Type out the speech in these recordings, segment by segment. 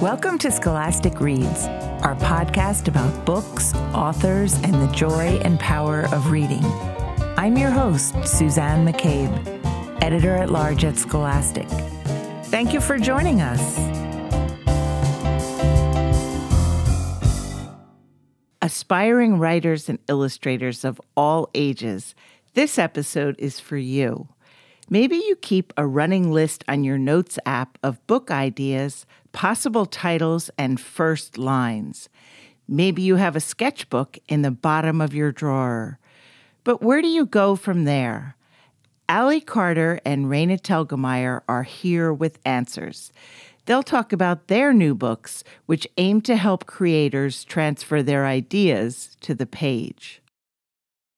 Welcome to Scholastic Reads, our podcast about books, authors, and the joy and power of reading. I'm your host, Suzanne McCabe, editor at large at Scholastic. Thank you for joining us. Aspiring writers and illustrators of all ages, this episode is for you. Maybe you keep a running list on your notes app of book ideas possible titles, and first lines. Maybe you have a sketchbook in the bottom of your drawer. But where do you go from there? Ally Carter and Raina Telgemeier are here with answers. They'll talk about their new books, which aim to help creators transfer their ideas to the page.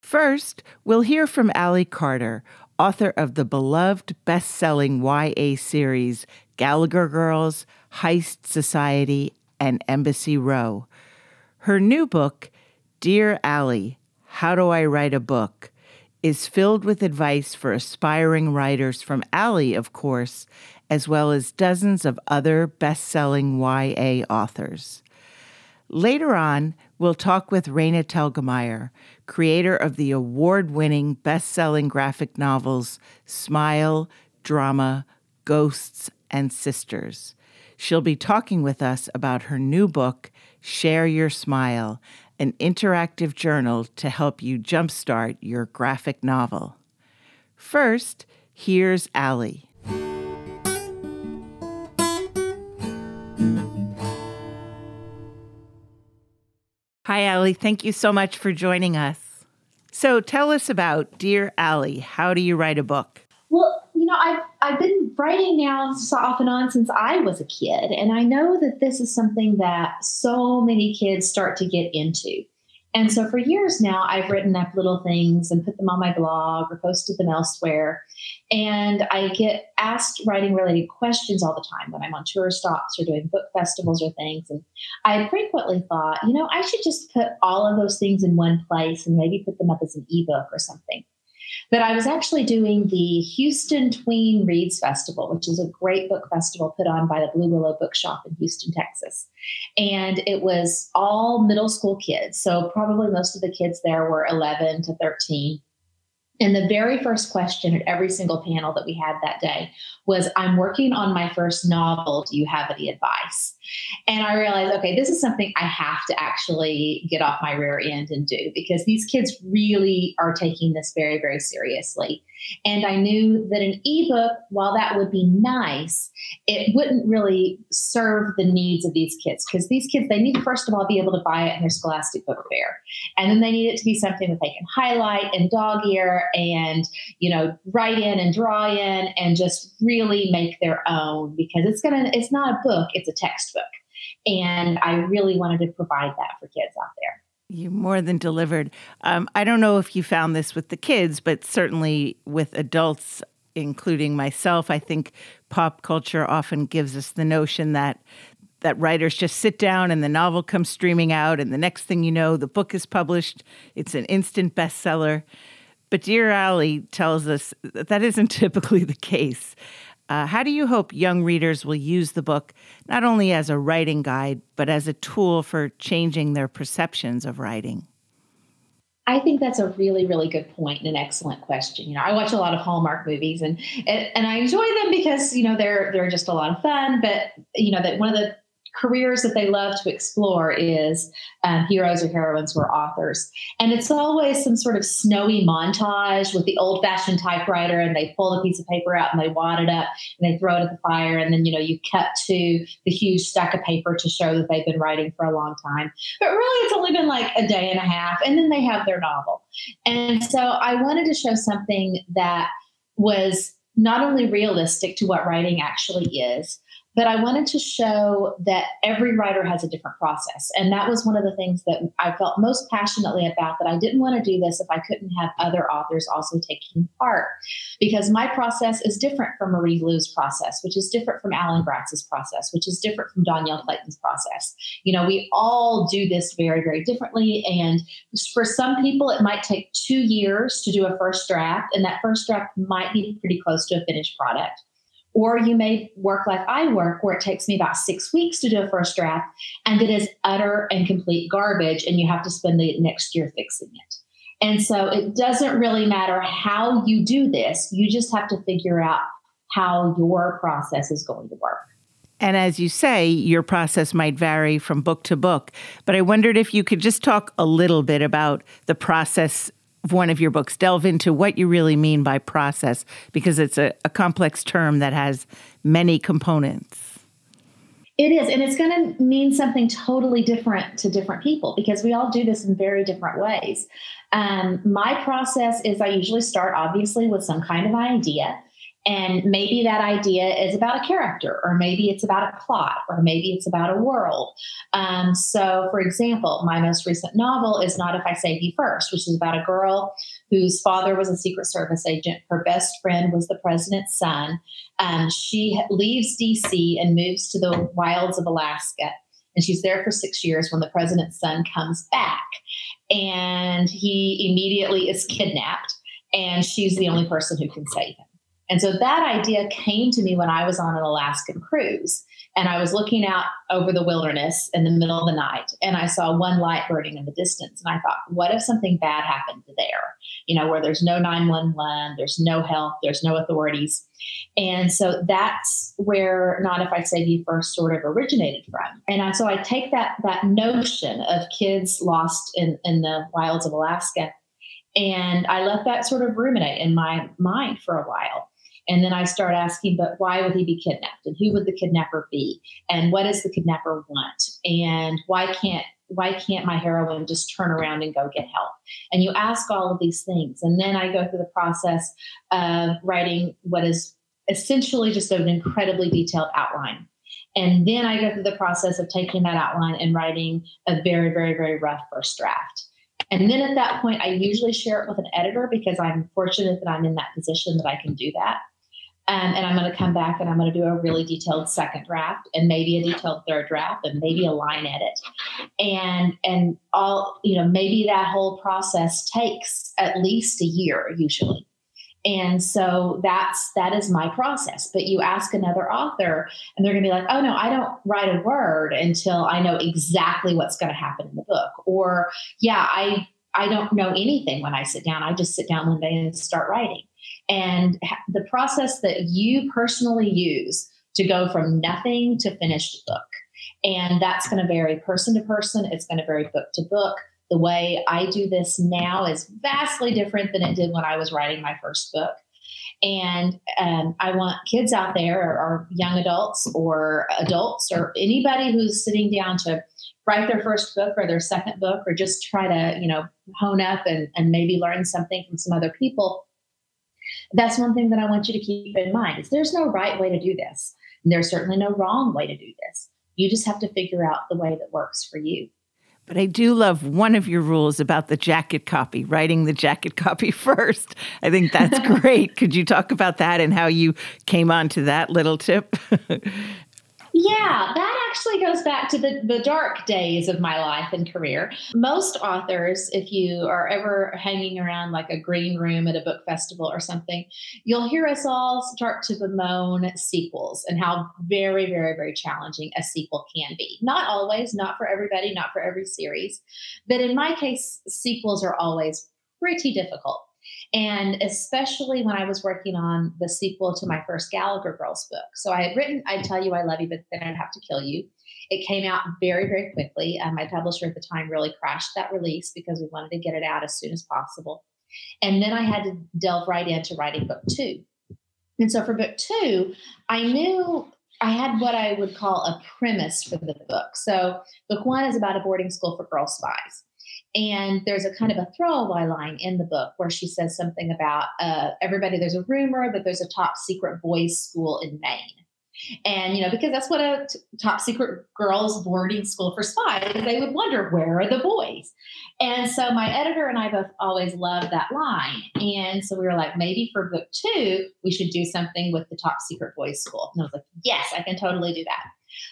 First, we'll hear from Ally Carter, author of the beloved best selling YA series Gallagher Girls, Heist Society, and Embassy Row. Her new book, Dear Ally How Do I Write a Book, is filled with advice for aspiring writers from Ally, of course, as well as dozens of other best selling YA authors. Later on, we'll talk with Raina Telgemeier, creator of the award winning best selling graphic novels Smile, Drama, Ghosts, and Sisters. She'll be talking with us about her new book, Share Your Smile, an interactive journal to help you jumpstart your graphic novel. First, here's Ally. Hi, Ally. Thank you so much for joining us. So, tell us about Dear Ally. How do you write a book? Well, you know, I've I've been writing now off and on since I was a kid, and I know that this is something that so many kids start to get into. And so for years now, I've written up little things and put them on my blog or posted them elsewhere. And I get asked writing related questions all the time when I'm on tour stops or doing book festivals or things. And I frequently thought, you know, I should just put all of those things in one place and maybe put them up as an ebook or something. But I was actually doing the Houston Tween Reads Festival, which is a great book festival put on by the Blue Willow Bookshop in Houston, Texas. And it was all middle school kids. So probably most of the kids there were 11 to 13. And the very first question at every single panel that we had that day was I'm working on my first novel. Do you have any advice? And I realized, okay, this is something I have to actually get off my rear end and do because these kids really are taking this very, very seriously. And I knew that an ebook, while that would be nice, it wouldn't really serve the needs of these kids because these kids, they need to first of all be able to buy it in their Scholastic Book Fair. And then they need it to be something that they can highlight and dog ear and, you know, write in and draw in and just really make their own because it's going to, it's not a book, it's a textbook. And I really wanted to provide that for kids out there. You more than delivered. Um, I don't know if you found this with the kids, but certainly with adults, including myself, I think pop culture often gives us the notion that that writers just sit down and the novel comes streaming out, and the next thing you know, the book is published. It's an instant bestseller. But Dear Ally tells us that that isn't typically the case. Uh, how do you hope young readers will use the book not only as a writing guide, but as a tool for changing their perceptions of writing? I think that's a really, really good point and an excellent question. You know, I watch a lot of Hallmark movies and, and and I enjoy them because you know they're they're just a lot of fun. But you know that one of the careers that they love to explore is um, heroes or heroines who are authors. And it's always some sort of snowy montage with the old fashioned typewriter, and they pull the piece of paper out and they wad it up and they throw it at the fire. And then, you know, you cut to the huge stack of paper to show that they've been writing for a long time. But really, it's only been like a day and a half, and then they have their novel. And so I wanted to show something that was not only realistic to what writing actually is, but I wanted to show that every writer has a different process. And that was one of the things that I felt most passionately about that I didn't want to do this if I couldn't have other authors also taking part. Because my process is different from Marie Lu's process, which is different from Alan Gratz's process, which is different from Dhonielle Clayton's process. You know, we all do this very, very differently. And for some people, it might take two years to do a first draft, and that first draft might be pretty close to a finished product. Or you may work like I work, where it takes me about six weeks to do a first draft, and it is utter and complete garbage, and you have to spend the next year fixing it. And so it doesn't really matter how you do this, you just have to figure out how your process is going to work. And as you say, your process might vary from book to book. But I wondered if you could just talk a little bit about the process one of your books, delve into what you really mean by process, because it's a, a complex term that has many components. It is, and it's going to mean something totally different to different people because we all do this in very different ways. Um, my process is I usually start obviously with some kind of idea. And maybe that idea is about a character, or maybe it's about a plot, or maybe it's about a world. Um, so, for example, my most recent novel is Not If I Save You First, which is about a girl whose father was a Secret Service agent. Her best friend was the president's son. Um, she leaves DC and moves to the wilds of Alaska. And she's there for six years when the president's son comes back. And he immediately is kidnapped, and she's the only person who can save him. And so that idea came to me when I was on an Alaskan cruise and I was looking out over the wilderness in the middle of the night and I saw one light burning in the distance. And I thought, what if something bad happened there? You know, where there's no 911, there's no help, there's no authorities. And so that's where Not If I Save You First sort of originated from. And I, so I take that that notion of kids lost in, in the wilds of Alaska and I let that sort of ruminate in my mind for a while. And then I start asking, but why would he be kidnapped? And who would the kidnapper be? And what does the kidnapper want? And why can't why can't my heroine just turn around and go get help? And you ask all of these things. And then I go through the process of writing what is essentially just an incredibly detailed outline. And then I go through the process of taking that outline and writing a very, very, very rough first draft. And then at that point, I usually share it with an editor because I'm fortunate that I'm in that position that I can do that. Um, and I'm going to come back and I'm going to do a really detailed second draft and maybe a detailed third draft and maybe a line edit. And and all you know, maybe that whole process takes at least a year usually. And so that's that is my process. But you ask another author, and they're going to be like, "Oh no, I don't write a word until I know exactly what's going to happen in the book." Or, "Yeah, I I don't know anything when I sit down. I just sit down one day and start writing." And the process that you personally use to go from nothing to finished book. And that's going to vary person to person, it's going to vary book to book. The way I do this now is vastly different than it did when I was writing my first book. And um, I want kids out there, or, or young adults, or adults, or anybody who's sitting down to write their first book or their second book, or just try to, you know, hone up and, and maybe learn something from some other people that's one thing that I want you to keep in mind is there's no right way to do this. And there's certainly no wrong way to do this. You just have to figure out the way that works for you. But I do love one of your rules about the jacket copy, writing the jacket copy first. I think that's great. Could you talk about that and how you came onto that little tip? Yeah, that actually goes back to the, the dark days of my life and career. Most authors, if you are ever hanging around like a green room at a book festival or something, you'll hear us all start to bemoan sequels and how very, very, very challenging a sequel can be. Not always, not for everybody, not for every series. But in my case, sequels are always pretty difficult. And especially when I was working on the sequel to my first Gallagher Girls book. So I had written I'd Tell You I Love You, but then I'd have to kill you. It came out very, very quickly. Um, my publisher at the time really crashed that release because we wanted to get it out as soon as possible. And then I had to delve right into writing book two. And so for book two, I knew I had what I would call a premise for the book. So book one is about a boarding school for girl spies. And there's a kind of a throwaway line in the book where she says something about uh, everybody, there's a rumor that there's a top secret boys' school in Maine. And, you know, because that's what a t- top secret girls' boarding school for spies, they would wonder, where are the boys? And so my editor and I both always loved that line. And so we were like, maybe for book two, we should do something with the top secret boys' school. And I was like, yes, I can totally do that.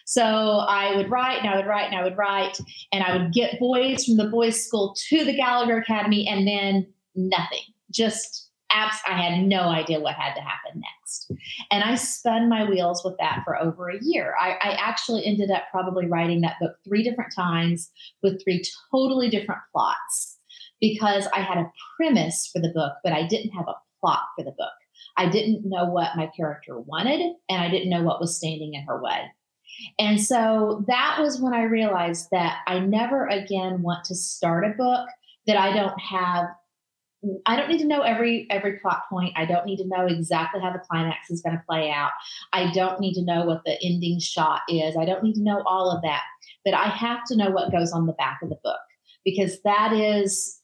So I would write and I would write and I would write and I would get boys from the boys' school to the Gallagher Academy and then nothing, just abs- I had no idea what had to happen next. And I spun my wheels with that for over a year. I, I actually ended up probably writing that book three different times with three totally different plots because I had a premise for the book, but I didn't have a plot for the book. I didn't know what my character wanted, and I didn't know what was standing in her way. And so that was when I realized that I never again want to start a book that I don't have I don't need to know every every plot point. I don't need to know exactly how the climax is going to play out. I don't need to know what the ending shot is. I don't need to know all of that. But I have to know what goes on the back of the book because that is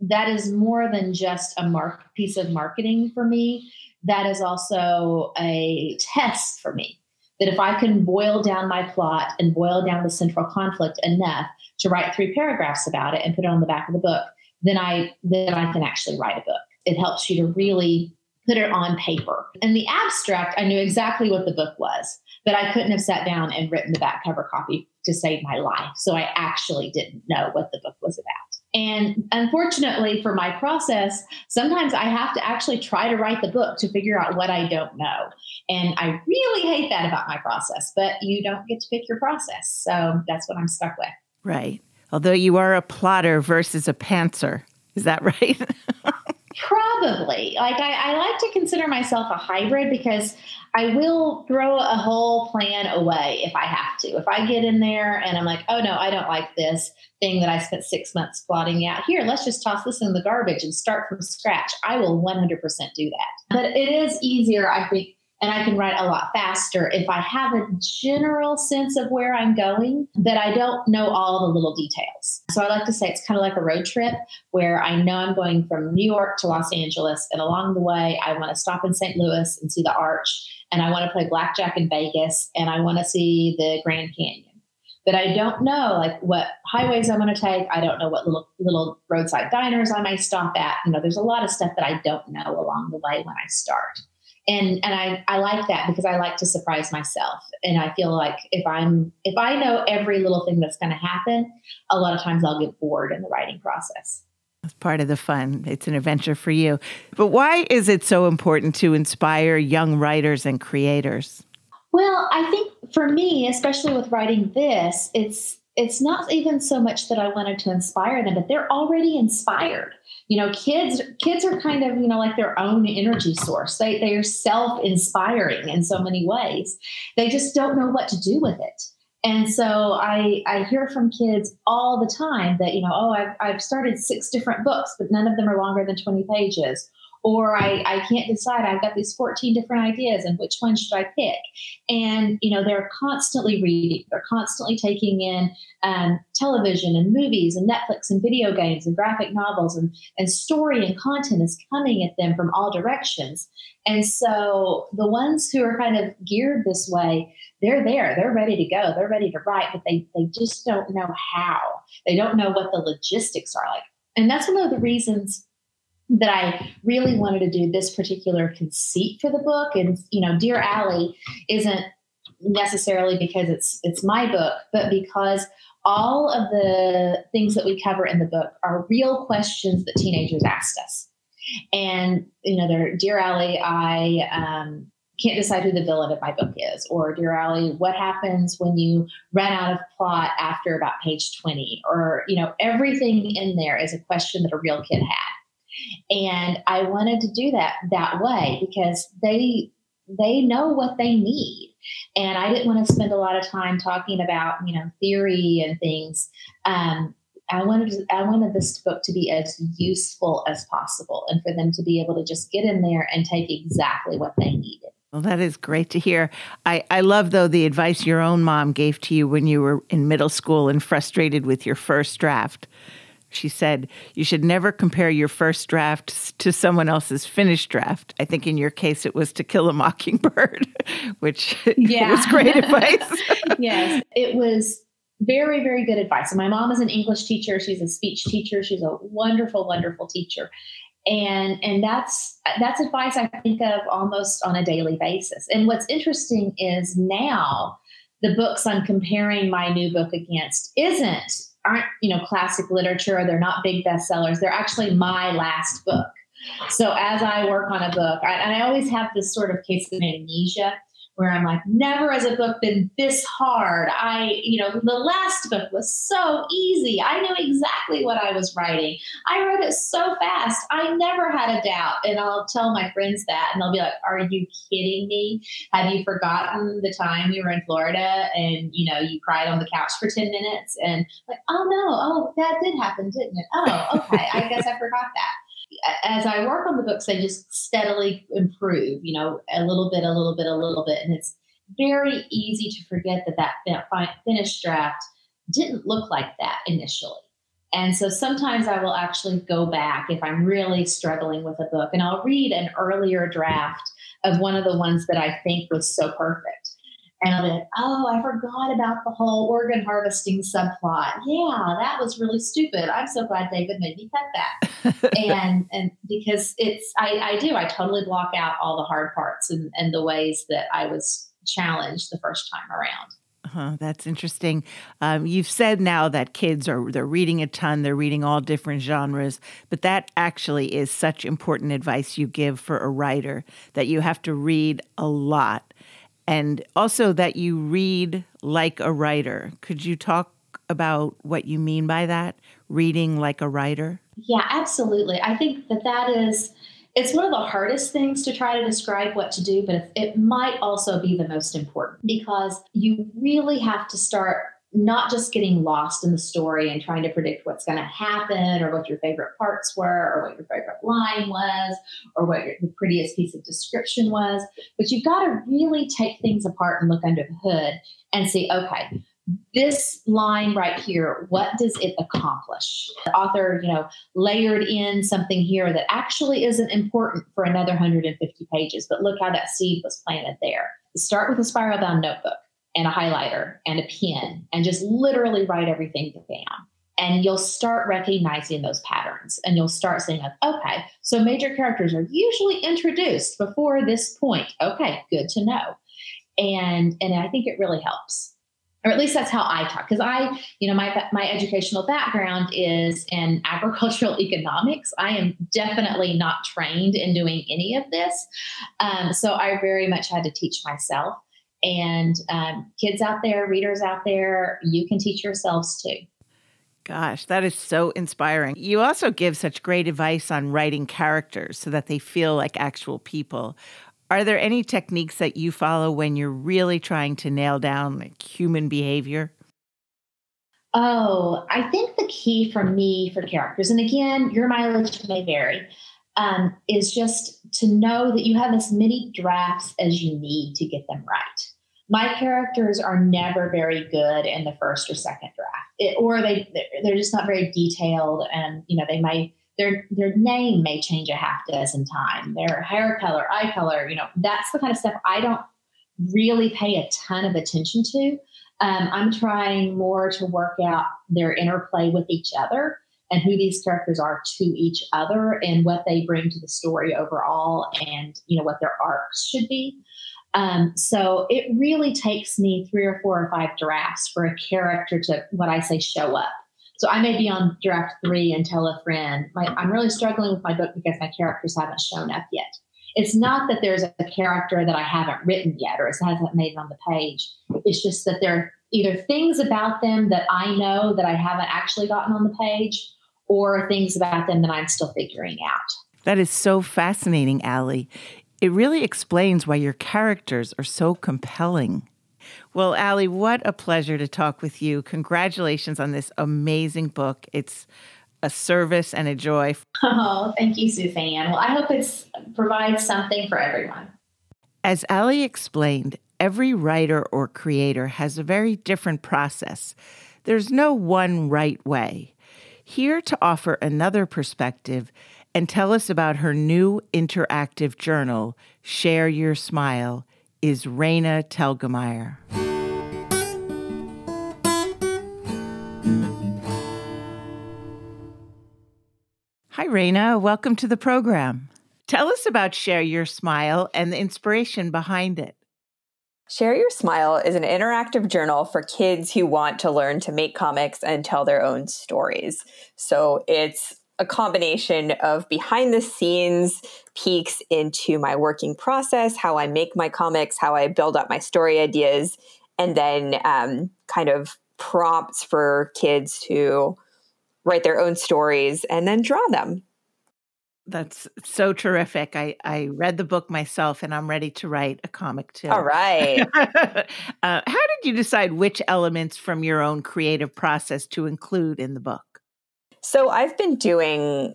that is more than just a mark piece of marketing for me. That is also a test for me. That if I can boil down my plot and boil down the central conflict enough to write three paragraphs about it and put it on the back of the book, then I then I can actually write a book. It helps you to really put it on paper. In the abstract, I knew exactly what the book was, but I couldn't have sat down and written the back cover copy to save my life. So I actually didn't know what the book was about. And unfortunately for my process, sometimes I have to actually try to write the book to figure out what I don't know. And I really hate that about my process, but you don't get to pick your process. So that's what I'm stuck with. Right. Although you are a plotter versus a pantser. Is that right? Probably. Like I, I, like to consider myself a hybrid because I will throw a whole plan away if I have to. If I get in there and I'm like, oh no, I don't like this thing that I spent six months plotting out. Here, let's just toss this in the garbage and start from scratch. I will 100% do that. But it is easier, I think, and I can write a lot faster if I have a general sense of where I'm going, but I don't know all the little details. So I like to say it's kind of like a road trip where I know I'm going from New York to Los Angeles, and along the way, I want to stop in St. Louis and see the Arch, and I want to play blackjack in Vegas, and I want to see the Grand Canyon. But I don't know like what highways I'm going to take. I don't know what little little roadside diners I might stop at. You know, there's a lot of stuff that I don't know along the way when I start and and I, I like that because I like to surprise myself and I feel like if I'm if I know every little thing that's going to happen a lot of times I'll get bored in the writing process. It's part of the fun. It's an adventure for you. But why is it so important to inspire young writers and creators? Well, I think for me, especially with writing this, it's it's not even so much that I wanted to inspire them, but they're already inspired. You know, kids kids are kind of, you know, like their own energy source. They they are self-inspiring in so many ways. They just don't know what to do with it. And so I, I hear from kids all the time that, you know, oh, I've, I've started six different books, but none of them are longer than 20 pages or I, I can't decide. I've got these 14 different ideas and which one should I pick? And, you know, they're constantly reading, they're constantly taking in um, television and movies and Netflix and video games and graphic novels and, and story and content is coming at them from all directions. And so the ones who are kind of geared this way, they're there, they're ready to go, they're ready to write, but they, they just don't know how. They don't know what the logistics are like. And that's one of the reasons that I really wanted to do this particular conceit for the book. And you know, Dear Ally isn't necessarily because it's it's my book, but because all of the things that we cover in the book are real questions that teenagers asked us. And you know, they're Dear Ally, I um, can't decide who the villain of my book is, or Dear Ally, what happens when you run out of plot after about page 20? Or, you know, everything in there is a question that a real kid had. And I wanted to do that that way because they they know what they need. And I didn't want to spend a lot of time talking about, you know, theory and things. Um, I wanted I wanted this book to be as useful as possible and for them to be able to just get in there and take exactly what they needed. Well, that is great to hear. I, I love, though, the advice your own mom gave to you when you were in middle school and frustrated with your first draft. She said, You should never compare your first draft to someone else's finished draft. I think in your case, it was To Kill a Mockingbird, which yeah. was great advice. yes, it was very, very good advice. And my mom is an English teacher. She's a speech teacher. She's a wonderful, wonderful teacher. And, and that's that's advice I think of almost on a daily basis. And what's interesting is now the books I'm comparing my new book against isn't aren't you know classic literature or they're not big bestsellers. They're actually my last book. So as I work on a book, I, and I always have this sort of case of amnesia where I'm like, never has a book been this hard. I, you know, the last book was so easy. I knew exactly what I was writing. I wrote it so fast. I never had a doubt. And I'll tell my friends that, and they'll be like, Are you kidding me? Have you forgotten the time we were in Florida and, you know, you cried on the couch for 10 minutes? And like, oh no, oh, that did happen, didn't it? Oh, okay. I guess I forgot that as I work on the books, they just steadily improve, you know, a little bit, a little bit, a little bit. And it's very easy to forget that that finished draft didn't look like that initially. And so sometimes I will actually go back if I'm really struggling with a book and I'll read an earlier draft of one of the ones that I think was so perfect. And be like, oh, I forgot about the whole organ harvesting subplot. Yeah, that was really stupid. I'm so glad David made me cut that. and and because it's I, I do, I totally block out all the hard parts and, and the ways that I was challenged the first time around. Uh-huh, that's interesting. Um, you've said now that kids are they're reading a ton, they're reading all different genres, but that actually is such important advice you give for a writer that you have to read a lot and also that you read like a writer. Could you talk about what you mean by that? Reading like a writer? Yeah, absolutely. I think that that is it's one of the hardest things to try to describe what to do, but it might also be the most important because you really have to start not just getting lost in the story and trying to predict what's going to happen or what your favorite parts were or what your favorite line was or what the prettiest piece of description was, but you've got to really take things apart and look under the hood and see, okay, this line right here, what does it accomplish? The author, you know, layered in something here that actually isn't important for another 150 pages, but look how that seed was planted there. Start with a spiral bound notebook and a highlighter and a pen and just literally write everything down. And you'll start recognizing those patterns and you'll start saying, okay, so major characters are usually introduced before this point. Okay, good to know. And, and I think it really helps or at least that's how I talk. Because I, you know, my my educational background is in agricultural economics. I am definitely not trained in doing any of this, um, so I very much had to teach myself. And um, kids out there, readers out there, you can teach yourselves too. Gosh, that is so inspiring. You also give such great advice on writing characters so that they feel like actual people. Are there any techniques that you follow when you're really trying to nail down like human behavior? Oh, I think the key for me for characters, and again, your mileage may vary, um, is just to know that you have as many drafts as you need to get them right. My characters are never very good in the first or second draft, it, or they they're just not very detailed, and you know they might their their name may change a half dozen times. Their hair color, eye color, you know, that's the kind of stuff I don't really pay a ton of attention to. Um, I'm trying more to work out their interplay with each other and who these characters are to each other and what they bring to the story overall and you know what their arcs should be um, so it really takes me three or four or five drafts for a character to what i say show up so i may be on draft three and tell a friend my, i'm really struggling with my book because my characters haven't shown up yet it's not that there's a character that i haven't written yet or it hasn't made it on the page it's just that there are either things about them that i know that i haven't actually gotten on the page or things about them that I'm still figuring out. That is so fascinating, Ally. It really explains why your characters are so compelling. Well, Ally, what a pleasure to talk with you. Congratulations on this amazing book. It's a service and a joy. Oh, thank you, Suzanne. Well, I hope it provides something for everyone. As Ally explained, every writer or creator has a very different process. There's no one right way. Here to offer another perspective and tell us about her new interactive journal, Share Your Smile, is Raina Telgemeier. Hi, Raina. Welcome to the program. Tell us about Share Your Smile and the inspiration behind it. Share Your Smile is an interactive journal for kids who want to learn to make comics and tell their own stories. So it's a combination of behind the scenes peeks into my working process, how I make my comics, how I build up my story ideas, and then um, kind of prompts for kids to write their own stories and then draw them. That's so terrific. I, I read the book myself and I'm ready to write a comic too. All right. uh, how did you decide which elements from your own creative process to include in the book? So I've been doing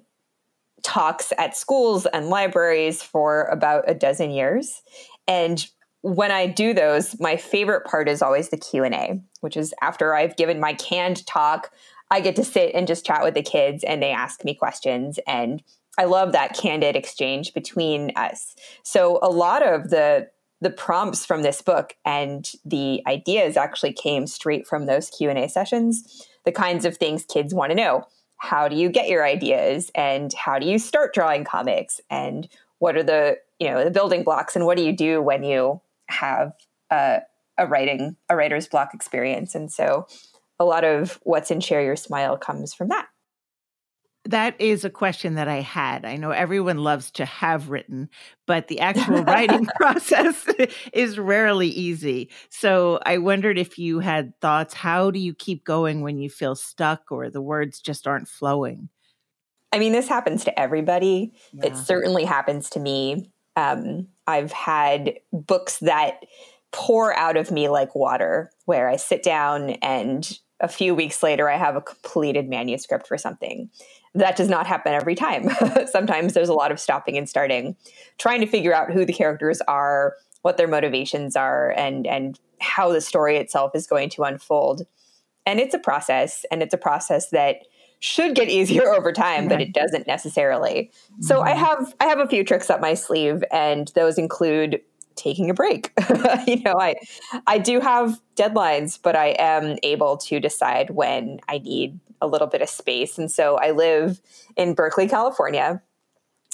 talks at schools and libraries for about a dozen years. And when I do those, my favorite part is always the Q&A, which is after I've given my canned talk, I get to sit and just chat with the kids and they ask me questions and I love that candid exchange between us. So a lot of the the prompts from this book and the ideas actually came straight from those Q&A sessions, the kinds of things kids want to know how do you get your ideas and how do you start drawing comics? And what are the you know the building blocks and what do you do when you have a, a writing a writer's block experience? And so a lot of what's in share your smile comes from that that is a question that I had. I know everyone loves to have written, but the actual writing process is rarely easy. So I wondered if you had thoughts. How do you keep going when you feel stuck or the words just aren't flowing? I mean, this happens to everybody. Yeah. It certainly happens to me. Um, I've had books that pour out of me like water, where I sit down and a few weeks later, I have a completed manuscript for something that does not happen every time. Sometimes there's a lot of stopping and starting, trying to figure out who the characters are, what their motivations are, and and how the story itself is going to unfold. And it's a process, and it's a process that should get easier over time, but it doesn't necessarily. So I mm-hmm. have I have a few tricks up my sleeve, and those include taking a break. you know, I I do have deadlines, but I am able to decide when I need a little bit of space. And so I live in Berkeley, California,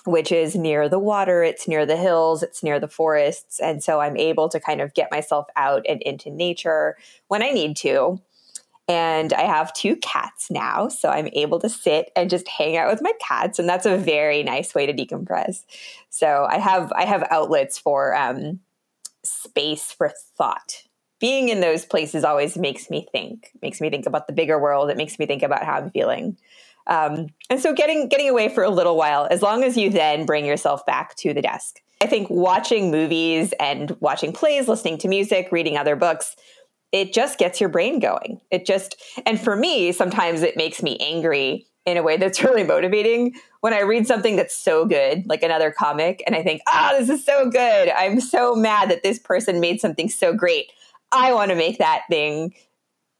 which is near the water, it's near the hills, it's near the forests. And so I'm able to kind of get myself out and into nature when I need to. And I have two cats now, so I'm able to sit and just hang out with my cats, and that's a very nice way to decompress. So I have I have outlets for um, space for thought being in those places always makes me think, makes me think about the bigger world. It makes me think about how I'm feeling. Um, and so getting getting away for a little while, as long as you then bring yourself back to the desk. I think watching movies and watching plays, listening to music, reading other books, it just gets your brain going. It just and for me, sometimes it makes me angry in a way that's really motivating when I read something that's so good, like another comic, and I think, ah, oh, this is so good. I'm so mad that this person made something so great. I want to make that thing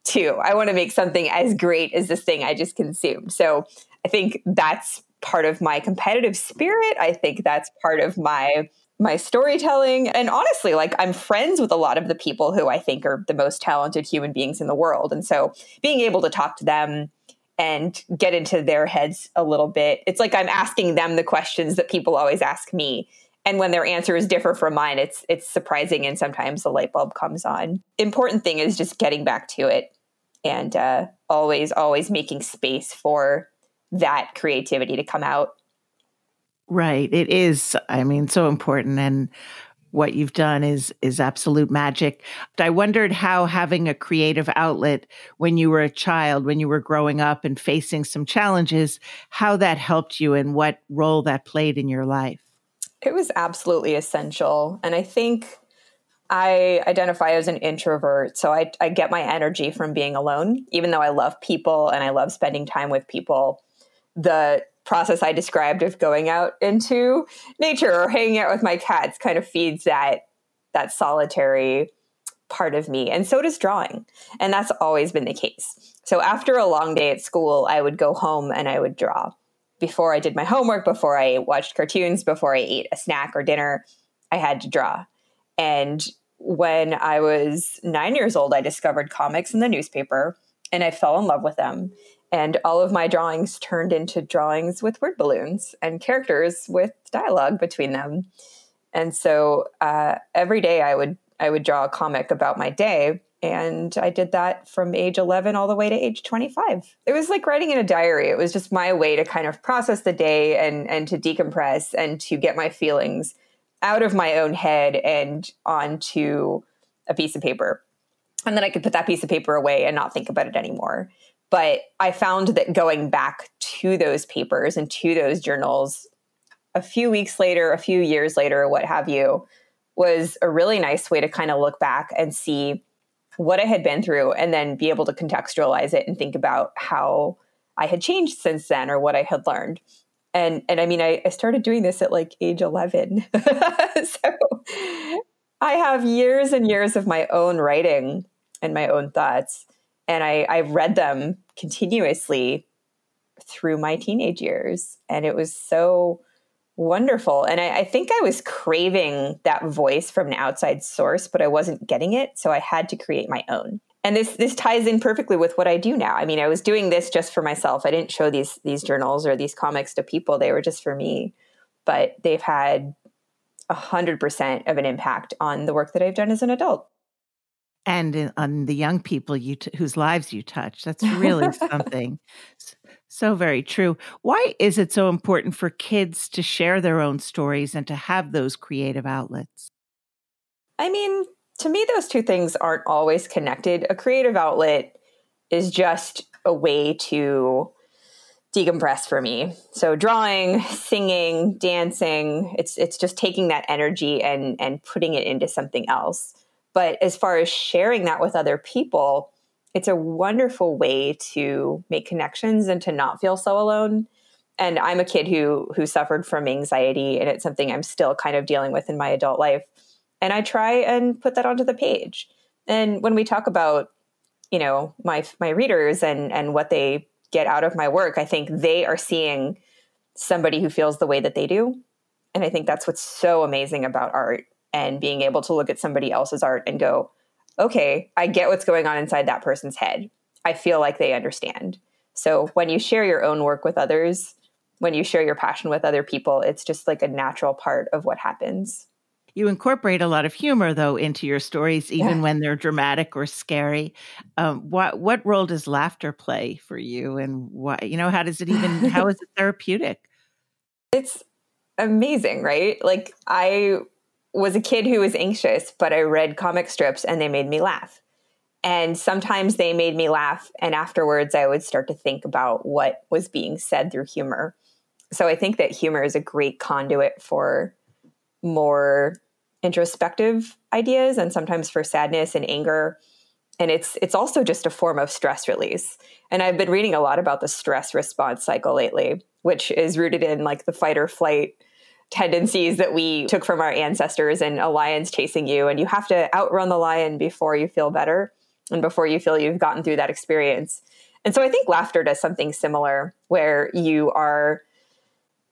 too. I want to make something as great as this thing I just consumed. So I think that's part of my competitive spirit. I think that's part of my my storytelling and honestly like i'm friends with a lot of the people who i think are the most talented human beings in the world and so being able to talk to them and get into their heads a little bit it's like i'm asking them the questions that people always ask me and when their answers differ from mine it's it's surprising and sometimes the light bulb comes on important thing is just getting back to it and uh, always always making space for that creativity to come out right it is i mean so important and what you've done is is absolute magic. I wondered how having a creative outlet when you were a child, when you were growing up and facing some challenges, how that helped you and what role that played in your life. It was absolutely essential. And I think I identify as an introvert. So I, I get my energy from being alone, even though I love people and I love spending time with people. The process I described of going out into nature or hanging out with my cats kind of feeds that that solitary part of me. And so does drawing. And that's always been the case. So after a long day at school, I would go home and I would draw before I did my homework, before I watched cartoons, before I ate a snack or dinner, I had to draw. And when I was nine years old, I discovered comics in the newspaper and I fell in love with them. And all of my drawings turned into drawings with word balloons and characters with dialogue between them. And so uh, every day I would I would draw a comic about my day, And I did that from age 11 all the way to age 25. It was like writing in a diary. It was just my way to kind of process the day and, and to decompress and to get my feelings out of my own head and onto a piece of paper. And then I could put that piece of paper away and not think about it anymore. But I found that going back to those papers and to those journals a few weeks later, a few years later, what have you, was a really nice way to kind of look back and see what I had been through and then be able to contextualize it and think about how I had changed since then or what I had learned. And and I mean I, I started doing this at like age 11. so I have years and years of my own writing and my own thoughts. And I, I've read them continuously through my teenage years. And it was so wonderful. And I, I, think I was craving that voice from an outside source, but I wasn't getting it. So I had to create my own. And this this ties in perfectly with what I do now. I mean, I was doing this just for myself. I didn't show these these journals or these comics to people. They were just for me. But they've had a hundred percent of an impact on the work that I've done as an adult and in, on the young people you t- whose lives you touch. That's really something. So very true. Why is it so important for kids to share their own stories and to have those creative outlets? I mean, to me, those two things aren't always connected. A creative outlet is just a way to decompress for me. So drawing, singing, dancing, it's it's just taking that energy and and putting it into something else. But as far as sharing that with other people, it's a wonderful way to make connections and to not feel so alone. And I'm a kid who who suffered from anxiety and it's something I'm still kind of dealing with in my adult life. And I try and put that onto the page. And when we talk about, you know, my my readers and and what they get out of my work, I think they are seeing somebody who feels the way that they do. And I think that's what's so amazing about art and being able to look at somebody else's art and go, okay, I get what's going on inside that person's head. I feel like they understand. So when you share your own work with others, when you share your passion with other people, it's just like a natural part of what happens. You incorporate a lot of humor, though, into your stories, even yeah. when they're dramatic or scary. Um, what what role does laughter play for you, and why? You know, how does it even? how is it therapeutic? It's amazing, right? Like I was a kid who was anxious, but I read comic strips and they made me laugh. And sometimes they made me laugh. And afterwards, I would start to think about what was being said through humor. So I think that humor is a great conduit for more introspective ideas and sometimes for sadness and anger. And it's it's also just a form of stress release. And I've been reading a lot about the stress response cycle lately, which is rooted in like the fight or flight tendencies that we took from our ancestors and a lion's chasing you and you have to outrun the lion before you feel better and before you feel you've gotten through that experience. And so I think laughter does something similar where you are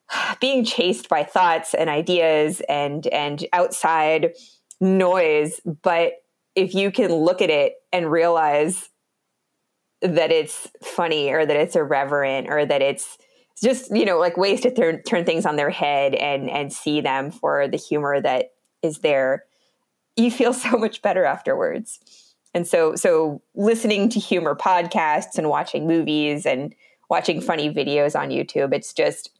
being chased by thoughts and ideas and and outside noise, but if you can look at it and realize that it's funny or that it's irreverent or that it's just you know like ways to turn things on their head and and see them for the humor that is there. You feel so much better afterwards. And so so listening to humor podcasts and watching movies and watching funny videos on youtube it's just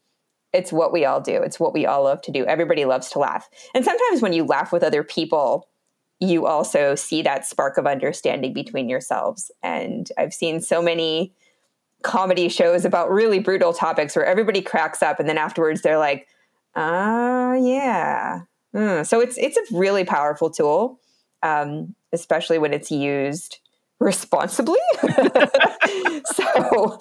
it's what we all do. It's what we all love to do. Everybody loves to laugh. And sometimes when you laugh with other people you also see that spark of understanding between yourselves. And i've seen so many comedy shows about really brutal topics where everybody cracks up and then afterwards they're like, ah, uh, yeah. Mm. So it's it's a really powerful tool, um, especially when it's used responsibly. so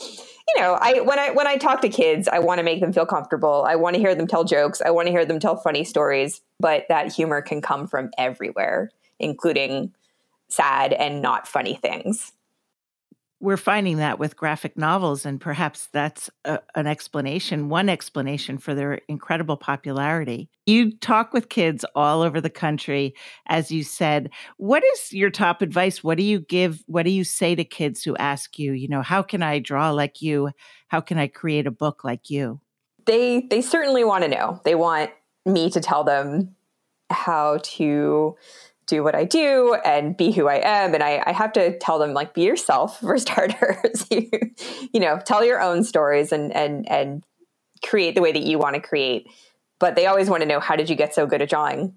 you know i when i when i talk to kids i want to make them feel comfortable i want to hear them tell jokes i want to hear them tell funny stories but that humor can come from everywhere including sad and not funny things we're finding that with graphic novels, and perhaps that's a, an explanation, one explanation for their incredible popularity. You talk with kids all over the country, as you said. What is your top advice? What do you give? What do you say to kids who ask you, you know, how can I draw like you? How can I create a book like you? They they certainly want to know. They want me to tell them how to do what I do and be who I am. And I, I have to tell them like, be yourself for starters. you, you know, tell your own stories and and and create the way that you want to create. But they always want to know how did you get so good at drawing?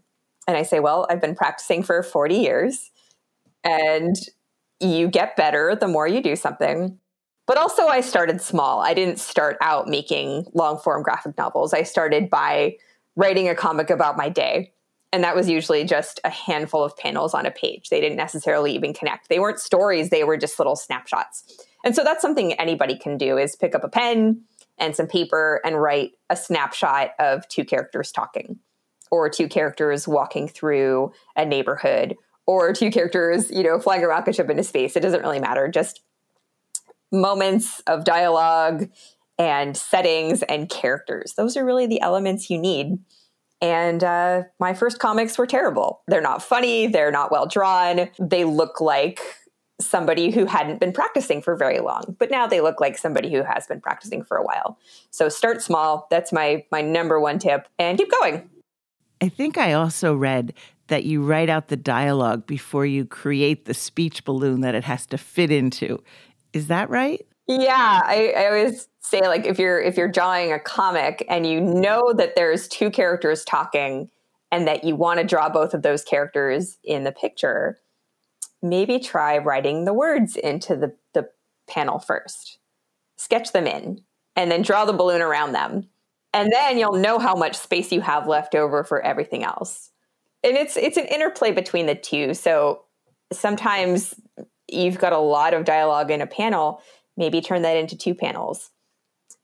And I say, well, I've been practicing for 40 years. And you get better the more you do something. But also, I started small. I didn't start out making long form graphic novels. I started by writing a comic about my day. And that was usually just a handful of panels on a page. They didn't necessarily even connect. They weren't stories, they were just little snapshots. And so that's something anybody can do is pick up a pen and some paper and write a snapshot of two characters talking or two characters walking through a neighborhood or two characters, you know, flying a rocket ship into space. It doesn't really matter. Just moments of dialogue and settings and characters. Those are really the elements you need. And uh, my first comics were terrible. They're not funny. They're not well drawn. They look like somebody who hadn't been practicing for very long but now they look like somebody who has been practicing for a while so start small that's my my number one tip and keep going i think i also read that you write out the dialogue before you create the speech balloon that it has to fit into is that right yeah, I, I, always say like if you're if you're drawing a comic and you know that there's two characters talking and that you want to draw both of those characters in the picture, maybe try writing the words into the, the panel first. Sketch them in and then draw the balloon around them. And then you'll know how much space you have left over for everything else. And it's it's an interplay between the two. So sometimes you've got a lot of dialogue in a panel maybe turn that into two panels.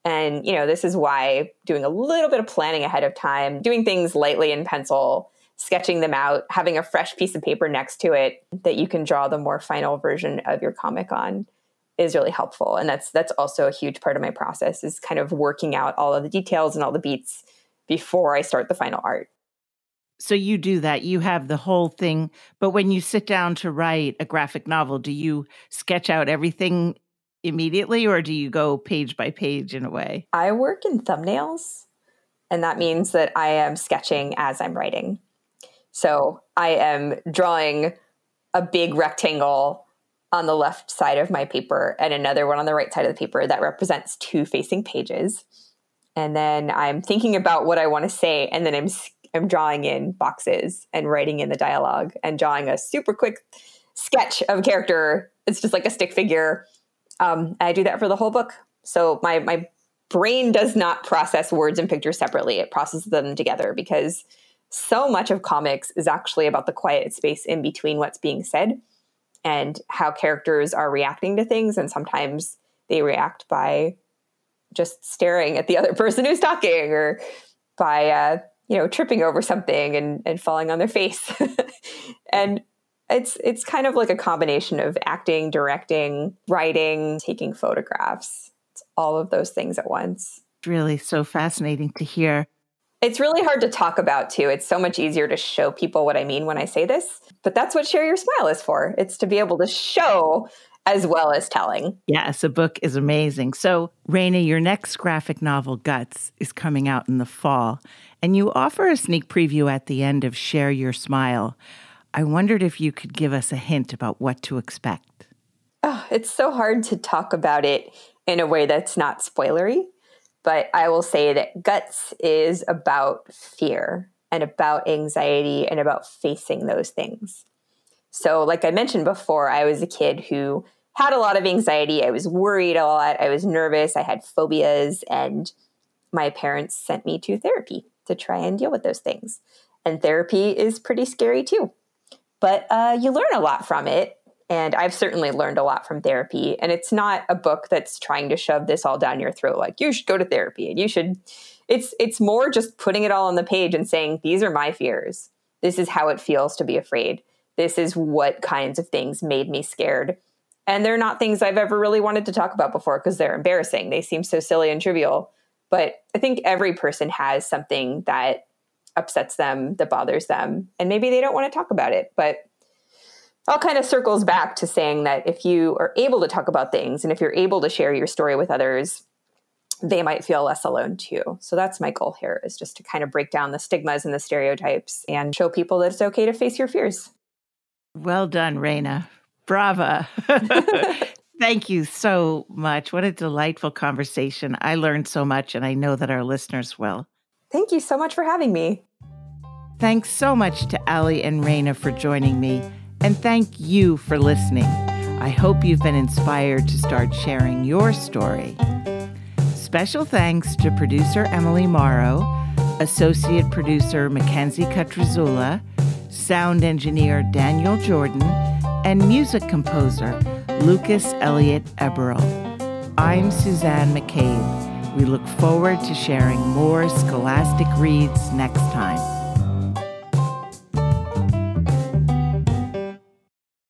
And, you know, this is why doing a little bit of planning ahead of time, doing things lightly in pencil, sketching them out, having a fresh piece of paper next to it that you can draw the more final version of your comic on is really helpful. And that's that's also a huge part of my process is kind of working out all of the details and all the beats before I start the final art. So you do that. You have the whole thing, but when you sit down to write a graphic novel, do you sketch out everything immediately or do you go page by page in a way? I work in thumbnails, and that means that I am sketching as I'm writing. So I am drawing a big rectangle on the left side of my paper and another one on the right side of the paper that represents two facing pages. And then I'm thinking about what I want to say, and then I'm I'm drawing in boxes and writing in the dialogue and drawing a super quick sketch of a character. It's just like a stick figure um, I do that for the whole book. So my my brain does not process words and pictures separately; it processes them together because so much of comics is actually about the quiet space in between what's being said and how characters are reacting to things, and sometimes they react by just staring at the other person who's talking or by uh, you know tripping over something and, and falling on their face. And it's it's kind of like a combination of acting, directing, writing, taking photographs. It's all of those things at once. Really so fascinating to hear. It's really hard to talk about too. It's so much easier to show people what I mean when I say this. But that's what Share Your Smile is for. It's to be able to show as well as telling. Yes, a book is amazing. So, Raina, your next graphic novel, Guts, is coming out in the fall, and you offer a sneak preview at the end of Share Your Smile. I wondered if you could give us a hint about what to expect. Oh, it's so hard to talk about it in a way that's not spoilery, but I will say that Guts is about fear and about anxiety and about facing those things. So, like I mentioned before, I was a kid who had a lot of anxiety. I was worried a lot. I was nervous. I had phobias. And my parents sent me to therapy to try and deal with those things. And therapy is pretty scary too but uh, you learn a lot from it. And I've certainly learned a lot from therapy. And it's not a book that's trying to shove this all down your throat, like you should go to therapy and you should. It's it's more just putting it all on the page and saying these are my fears. This is how it feels to be afraid. This is what kinds of things made me scared. And they're not things I've ever really wanted to talk about before because they're embarrassing. They seem so silly and trivial. But I think every person has something that upsets them, that bothers them, and maybe they don't want to talk about it. But all kind of circles back to saying that if you are able to talk about things and if you're able to share your story with others, they might feel less alone too. So that's my goal here is just to kind of break down the stigmas and the stereotypes and show people that it's okay to face your fears. Well done, Raina. Brava. Thank you so much. What a delightful conversation. I learned so much, and I know that our listeners will. Thank you so much for having me. Thanks so much to Ally and Raina for joining me, and thank you for listening. I hope you've been inspired to start sharing your story. Special thanks to producer Emily Morrow, associate producer Mackenzie Cutrazzula, sound engineer Daniel Jordan, and music composer Lucas Elliott Eberl. I'm Suzanne McCabe. We look forward to sharing more scholastic reads next time.